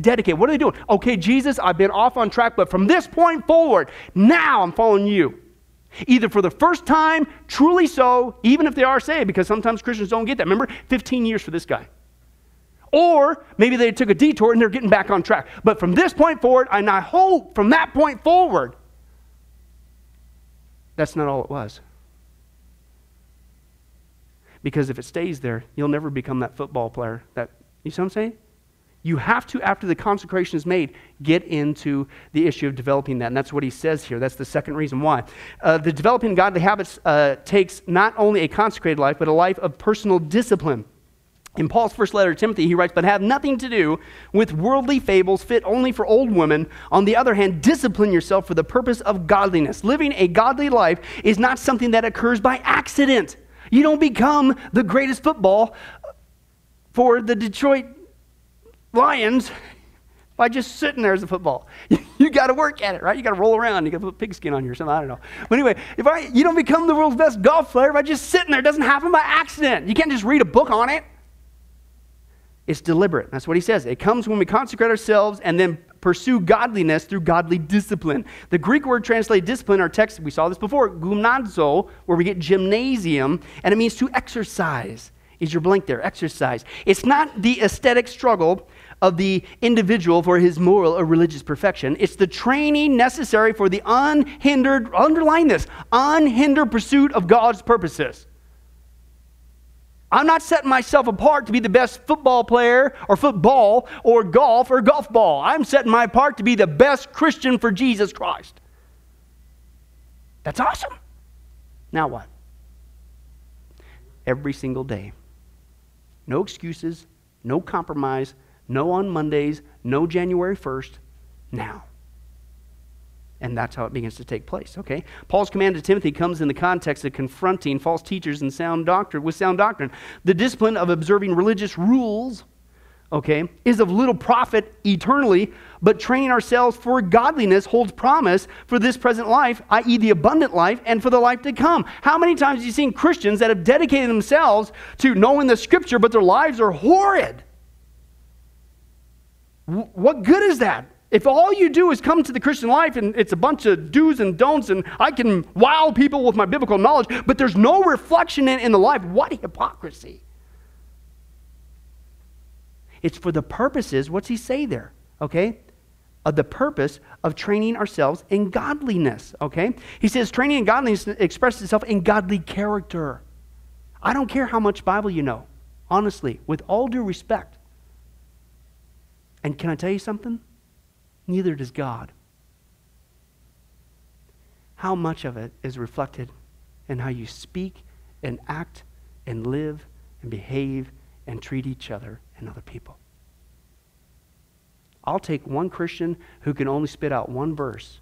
Dedicate. What are they doing? Okay, Jesus, I've been off on track, but from this point forward, now I'm following you. Either for the first time, truly so, even if they are saved, because sometimes Christians don't get that. Remember, 15 years for this guy. Or maybe they took a detour and they're getting back on track. But from this point forward, and I hope from that point forward, that's not all it was. Because if it stays there, you'll never become that football player. That you see what I'm saying? You have to, after the consecration is made, get into the issue of developing that. And that's what he says here. That's the second reason why. Uh, the developing godly habits uh, takes not only a consecrated life, but a life of personal discipline. In Paul's first letter to Timothy, he writes, But have nothing to do with worldly fables fit only for old women. On the other hand, discipline yourself for the purpose of godliness. Living a godly life is not something that occurs by accident. You don't become the greatest football for the Detroit Lions by just sitting there as a football. You, got to work at it, right? You got to roll around. You got to put pigskin on you or something. I don't know. But anyway, if I, you don't become the world's best golf player by just sitting there. It doesn't happen by accident. You can't just read a book on it. It's deliberate. That's what he says. It comes when we consecrate ourselves and then pursue godliness through godly discipline. The Greek word translated discipline, our text, we saw this before, gymnazo, where we get gymnasium, and it means to exercise. Is your blank there? Exercise. It's not the aesthetic struggle of the individual for his moral or religious perfection. It's the training necessary for the unhindered, underline this, unhindered pursuit of God's purposes. I'm not setting myself apart to be the best football player or football or golf or golf ball. I'm setting my part to be the best Christian for Jesus Christ. That's awesome. Now what? Every single day. No excuses, no compromise, no on Mondays, no January 1st. Now. And that's how it begins to take place, okay? Paul's command to Timothy comes in the context of confronting false teachers and sound doctrine with sound doctrine. The discipline of observing religious rules, okay, is of little profit eternally, but training ourselves for godliness holds promise for this present life, i.e., the abundant life, and for the life to come. How many times have you seen Christians that have dedicated themselves to knowing the scripture, but their lives are horrid? What good is that? If all you do is come to the Christian life and it's a bunch of do's and don'ts, and I can wow people with my biblical knowledge, but there's no reflection in, in the life, what hypocrisy. It's for the purposes, what's he say there? Okay? Of the purpose of training ourselves in godliness. Okay? He says training in godliness expresses itself in godly character. I don't care how much Bible you know, honestly, with all due respect. And can I tell you something? Neither does God. How much of it is reflected in how you speak and act and live and behave and treat each other and other people? I'll take one Christian who can only spit out one verse,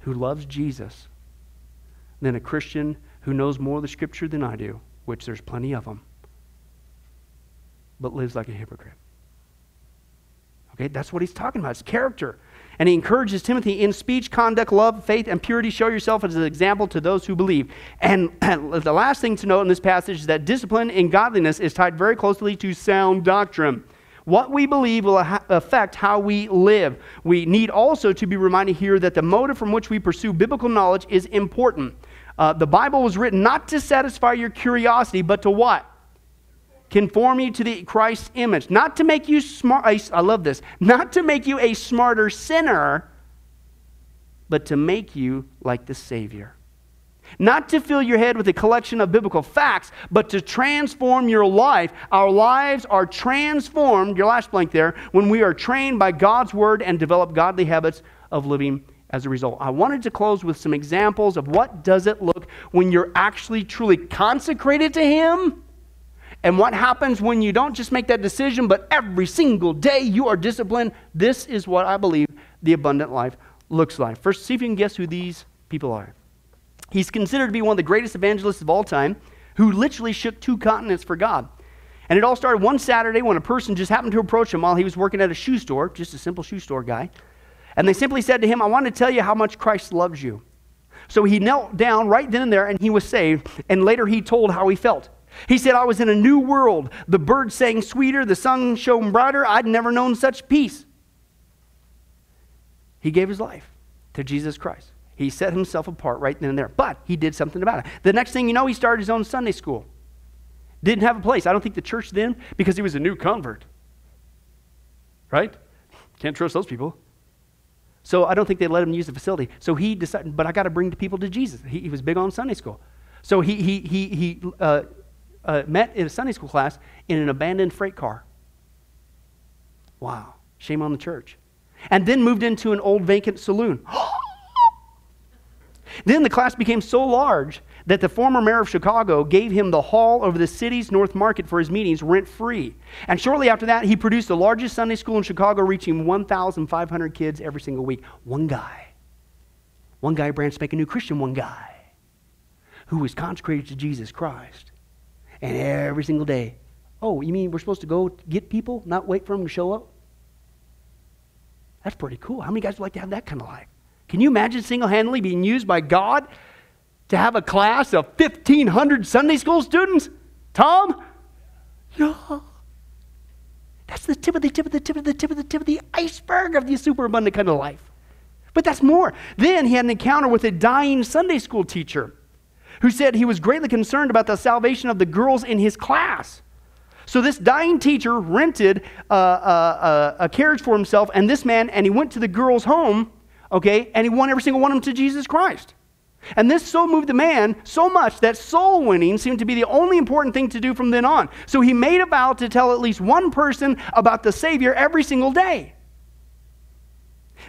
who loves Jesus, than a Christian who knows more of the scripture than I do, which there's plenty of them, but lives like a hypocrite. Okay, that's what he's talking about. It's character. And he encourages Timothy in speech, conduct, love, faith, and purity. Show yourself as an example to those who believe. And the last thing to note in this passage is that discipline in godliness is tied very closely to sound doctrine. What we believe will affect how we live. We need also to be reminded here that the motive from which we pursue biblical knowledge is important. Uh, the Bible was written not to satisfy your curiosity, but to what? Conform you to the Christ image. Not to make you smart, I love this, not to make you a smarter sinner, but to make you like the Savior. Not to fill your head with a collection of biblical facts, but to transform your life. Our lives are transformed, your last blank there, when we are trained by God's word and develop godly habits of living as a result. I wanted to close with some examples of what does it look when you're actually truly consecrated to him and what happens when you don't just make that decision, but every single day you are disciplined? This is what I believe the abundant life looks like. First, see if you can guess who these people are. He's considered to be one of the greatest evangelists of all time who literally shook two continents for God. And it all started one Saturday when a person just happened to approach him while he was working at a shoe store, just a simple shoe store guy. And they simply said to him, I want to tell you how much Christ loves you. So he knelt down right then and there and he was saved. And later he told how he felt. He said, I was in a new world. The birds sang sweeter, the sun shone brighter. I'd never known such peace. He gave his life to Jesus Christ. He set himself apart right then and there. But he did something about it. The next thing you know, he started his own Sunday school. Didn't have a place. I don't think the church then, because he was a new convert. Right? Can't trust those people. So I don't think they let him use the facility. So he decided, but I got to bring the people to Jesus. He, he, was big on Sunday school. So he, he, he, he uh, uh, met in a Sunday school class in an abandoned freight car. Wow. Shame on the church. And then moved into an old vacant saloon. then the class became so large that the former mayor of Chicago gave him the hall over the city's North Market for his meetings rent free. And shortly after that, he produced the largest Sunday school in Chicago, reaching 1,500 kids every single week. One guy. One guy, brand spanking new Christian, one guy who was consecrated to Jesus Christ and every single day. Oh, you mean we're supposed to go get people, not wait for them to show up? That's pretty cool. How many guys would like to have that kind of life? Can you imagine single handedly being used by God to have a class of 1,500 Sunday school students? Tom? Yeah. That's the tip of the tip of the tip of the tip of the tip of the iceberg of the superabundant kind of life. But that's more. Then he had an encounter with a dying Sunday school teacher who said he was greatly concerned about the salvation of the girls in his class. So this dying teacher rented a, a, a, carriage for himself and this man, and he went to the girls' home, okay, and he won every single one of them to Jesus Christ. And this so moved the man so much that soul winning seemed to be the only important thing to do from then on. So he made a vow to tell at least one person about the Savior every single day.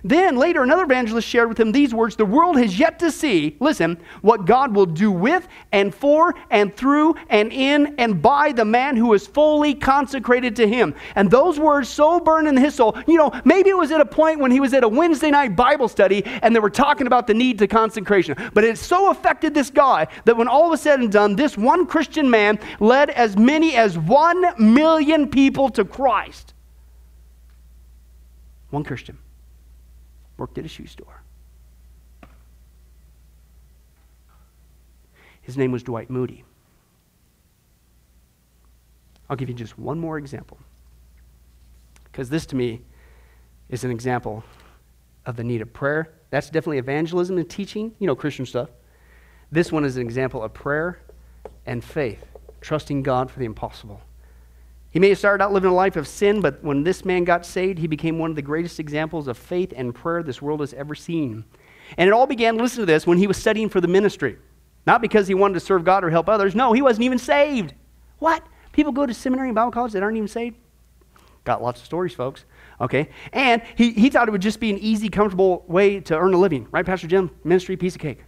Then later, another evangelist shared with him these words The world has yet to see, listen, what God will do with and for and through and in and by the man who is fully consecrated to him. And those words so burned in his soul. You know, maybe it was at a point when he was at a Wednesday night Bible study and they were talking about the need to consecration. But it so affected this guy that when all was said and done, this one Christian man led as many as one million people to Christ. One Christian worked at a shoe store. His name was Dwight Moody. I'll give you just one more example. Because this to me is an example of the need of prayer. That's definitely evangelism and teaching, you know, Christian stuff. This one is an example of prayer and faith, trusting God for the impossible. He may have started out living a life of sin, but when this man got saved, he became one of the greatest examples of faith and prayer this world has ever seen. And it all began, listen to this, when he was studying for the ministry. Not because he wanted to serve God or help others. No, he wasn't even saved. What? People go to seminary and Bible college that aren't even saved? Got lots of stories, folks. Okay? And he, he thought it would just be an easy, comfortable way to earn a living. Right, Pastor Jim? Ministry, piece of cake.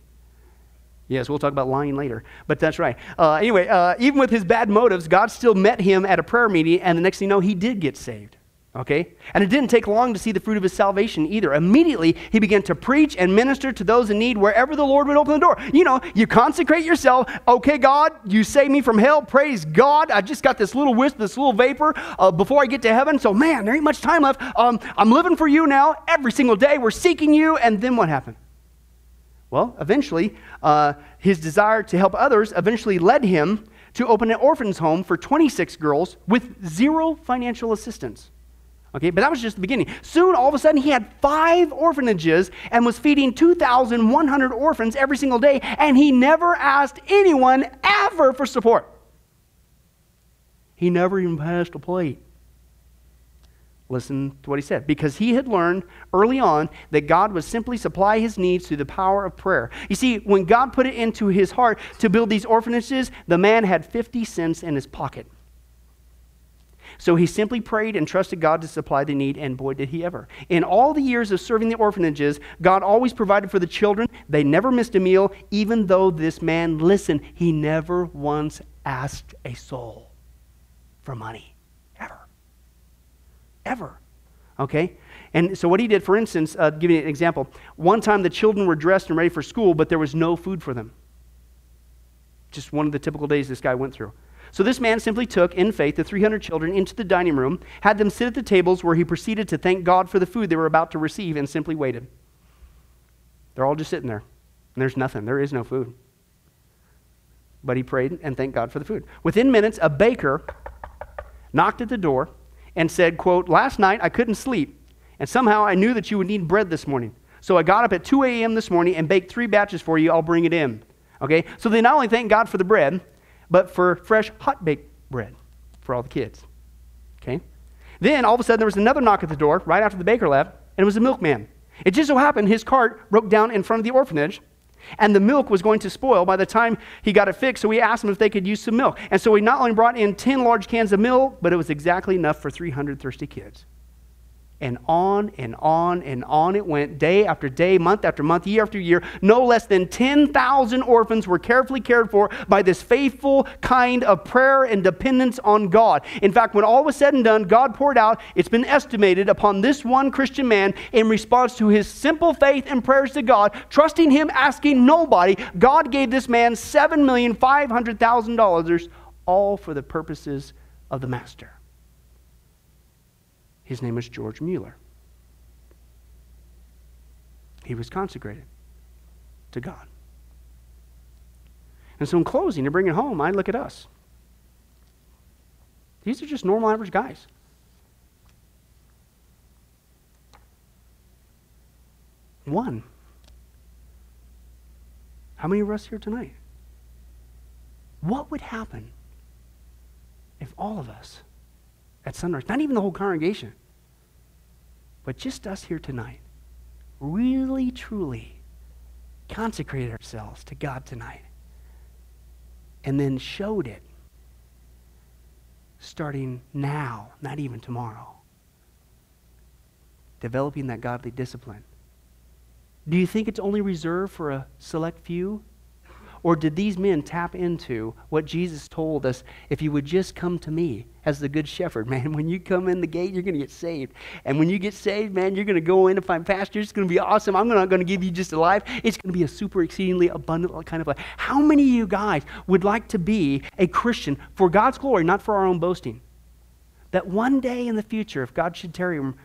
Yes, we'll talk about lying later, but that's right. Uh, anyway, uh, even with his bad motives, God still met him at a prayer meeting, and the next thing you know, he did get saved. Okay? And it didn't take long to see the fruit of his salvation either. Immediately, he began to preach and minister to those in need wherever the Lord would open the door. You know, you consecrate yourself. Okay, God, you save me from hell. Praise God. I just got this little wisp, this little vapor uh, before I get to heaven. So, man, there ain't much time left. Um, I'm living for you now every single day. We're seeking you. And then what happened? Well, eventually, uh, his desire to help others eventually led him to open an orphan's home for 26 girls with zero financial assistance. Okay, but that was just the beginning. Soon, all of a sudden, he had five orphanages and was feeding 2,100 orphans every single day, and he never asked anyone ever for support. He never even passed a plate. Listen to what he said. Because he had learned early on that God would simply supply his needs through the power of prayer. You see, when God put it into his heart to build these orphanages, the man had 50 cents in his pocket. So he simply prayed and trusted God to supply the need, and boy, did he ever. In all the years of serving the orphanages, God always provided for the children. They never missed a meal, even though this man, listen, he never once asked a soul for money ever. Okay? And so, what he did, for instance, uh, give you an example. One time the children were dressed and ready for school, but there was no food for them. Just one of the typical days this guy went through. So, this man simply took, in faith, the 300 children into the dining room, had them sit at the tables where he proceeded to thank God for the food they were about to receive, and simply waited. They're all just sitting there, and there's nothing. There is no food. But he prayed and thanked God for the food. Within minutes, a baker knocked at the door and said, quote, Last night I couldn't sleep, and somehow I knew that you would need bread this morning. So I got up at 2 a.m. this morning and baked three batches for you. I'll bring it in. Okay? So they not only thank God for the bread, but for fresh, hot baked bread for all the kids. Okay? Then all of a sudden there was another knock at the door right after the baker left, and it was a milkman. It just so happened his cart broke down in front of the orphanage, and the milk was going to spoil by the time he got it fixed. So we asked him if they could use some milk. And so he not only brought in 10 large cans of milk, but it was exactly enough for 300 thirsty kids. And on and on and on it went, day after day, month after month, year after year. No less than 10,000 orphans were carefully cared for by this faithful kind of prayer and dependence on God. In fact, when all was said and done, God poured out, it's been estimated, upon this one Christian man in response to his simple faith and prayers to God, trusting Him, asking nobody. God gave this man $7,500,000, all for the purposes of the Master. His name was George Mueller. He was consecrated to God. And so, in closing, to bring it home, I look at us. These are just normal, average guys. One. How many of us here tonight? What would happen if all of us at sunrise, not even the whole congregation, but just us here tonight, really, truly consecrated ourselves to God tonight and then showed it starting now, not even tomorrow. Developing that godly discipline. Do you think it's only reserved for a select few? Or did these men tap into what Jesus told us if you would just come to me as the good shepherd, man? When you come in the gate, you're going to get saved. And when you get saved, man, you're going to go in and find pasture. It's going to be awesome. I'm not going to give you just a life, it's going to be a super exceedingly abundant kind of life. How many of you guys would like to be a Christian for God's glory, not for our own boasting? That one day in the future, if God should tarry and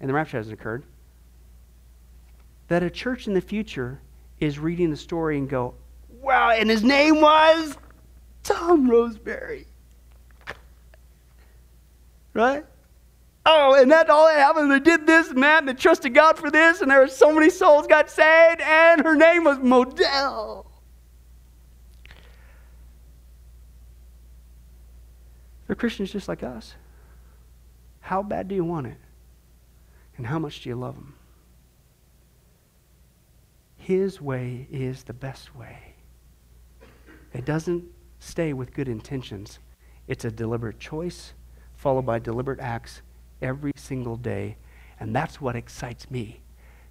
the rapture hasn't occurred, that a church in the future is reading the story and go, Wow, and his name was Tom Roseberry. Right? Oh, and that all that happened. They did this and that, and they trusted God for this, and there were so many souls got saved, and her name was Modell. They're Christians just like us. How bad do you want it? And how much do you love them? His way is the best way. It doesn't stay with good intentions. It's a deliberate choice followed by deliberate acts every single day. And that's what excites me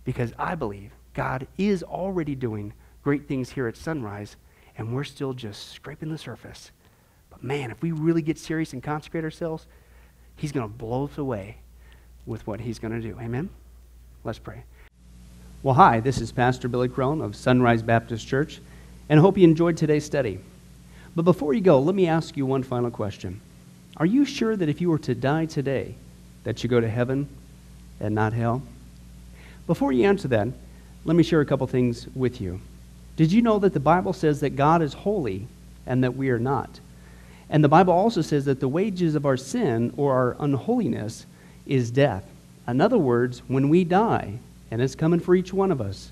because I believe God is already doing great things here at Sunrise, and we're still just scraping the surface. But man, if we really get serious and consecrate ourselves, He's going to blow us away with what He's going to do. Amen? Let's pray. Well, hi, this is Pastor Billy Crone of Sunrise Baptist Church, and hope you enjoyed today's study. But before you go, let me ask you one final question. Are you sure that if you were to die today, that you go to heaven and not hell? Before you answer that, let me share a couple things with you. Did you know that the Bible says that God is holy and that we are not? And the Bible also says that the wages of our sin or our unholiness is death. In other words, when we die, and it's coming for each one of us,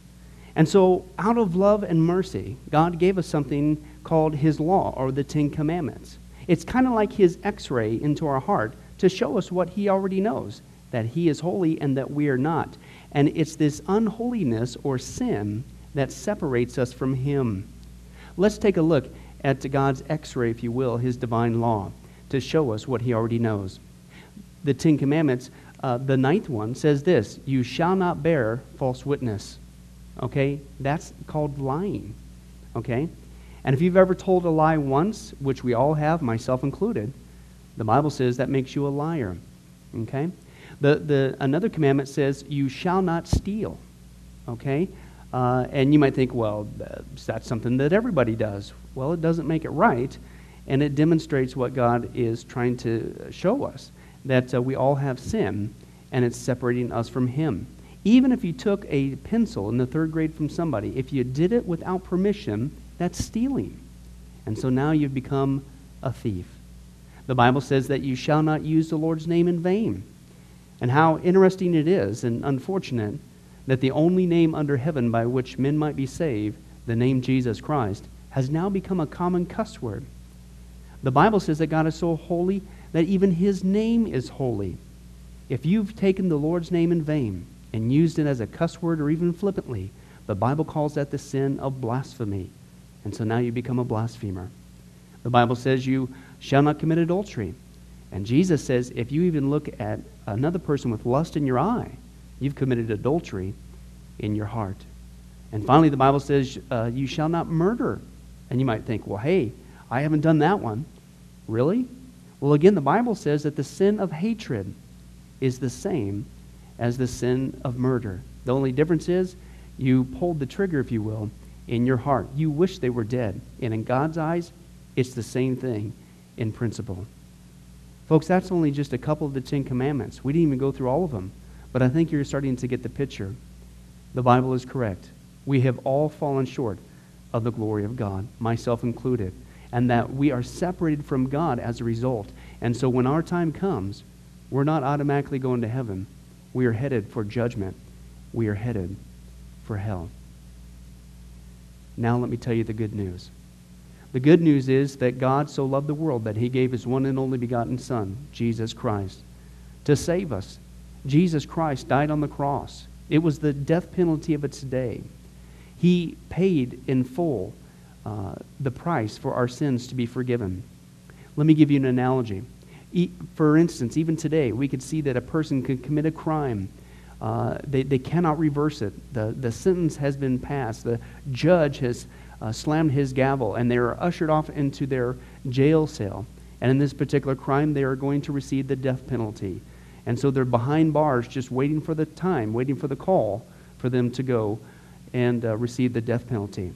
And so, out of love and mercy, God gave us something called His law or the Ten Commandments. It's kind of like His x ray into our heart to show us what He already knows that He is holy and that we are not. And it's this unholiness or sin that separates us from Him. Let's take a look at God's x ray, if you will, His divine law, to show us what He already knows. The Ten Commandments, uh, the ninth one, says this You shall not bear false witness. Okay? That's called lying. Okay? And if you've ever told a lie once, which we all have, myself included, the Bible says that makes you a liar. Okay? The, the, another commandment says, You shall not steal. Okay? Uh, and you might think, well, that's something that everybody does. Well, it doesn't make it right, and it demonstrates what God is trying to show us that uh, we all have sin, and it's separating us from Him. Even if you took a pencil in the third grade from somebody, if you did it without permission, that's stealing. And so now you've become a thief. The Bible says that you shall not use the Lord's name in vain. And how interesting it is and unfortunate that the only name under heaven by which men might be saved, the name Jesus Christ, has now become a common cuss word. The Bible says that God is so holy that even his name is holy. If you've taken the Lord's name in vain, and used it as a cuss word or even flippantly, the Bible calls that the sin of blasphemy. And so now you become a blasphemer. The Bible says you shall not commit adultery. And Jesus says if you even look at another person with lust in your eye, you've committed adultery in your heart. And finally, the Bible says uh, you shall not murder. And you might think, well, hey, I haven't done that one. Really? Well, again, the Bible says that the sin of hatred is the same as the sin of murder. The only difference is you pulled the trigger, if you will, in your heart. You wish they were dead. And in God's eyes, it's the same thing in principle. Folks, that's only just a couple of the Ten Commandments. We didn't even go through all of them. But I think you're starting to get the picture. The Bible is correct. We have all fallen short of the glory of God, myself included, and that we are separated from God as a result. And so when our time comes, we're not automatically going to heaven. We are headed for judgment. We are headed for hell. Now, let me tell you the good news. The good news is that God so loved the world that he gave his one and only begotten Son, Jesus Christ, to save us. Jesus Christ died on the cross. It was the death penalty of its day. He paid in full uh, the price for our sins to be forgiven. Let me give you an analogy for instance, even today, we could see that a person could commit a crime. Uh, they, they cannot reverse it. The, the sentence has been passed. The judge has uh, slammed his gavel, and they are ushered off into their jail cell. And in this particular crime, they are going to receive the death penalty. And so they're behind bars just waiting for the time, waiting for the call for them to go and uh, receive the death penalty.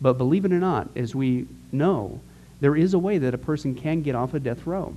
But believe it or not, as we know, there is a way that a person can get off a death row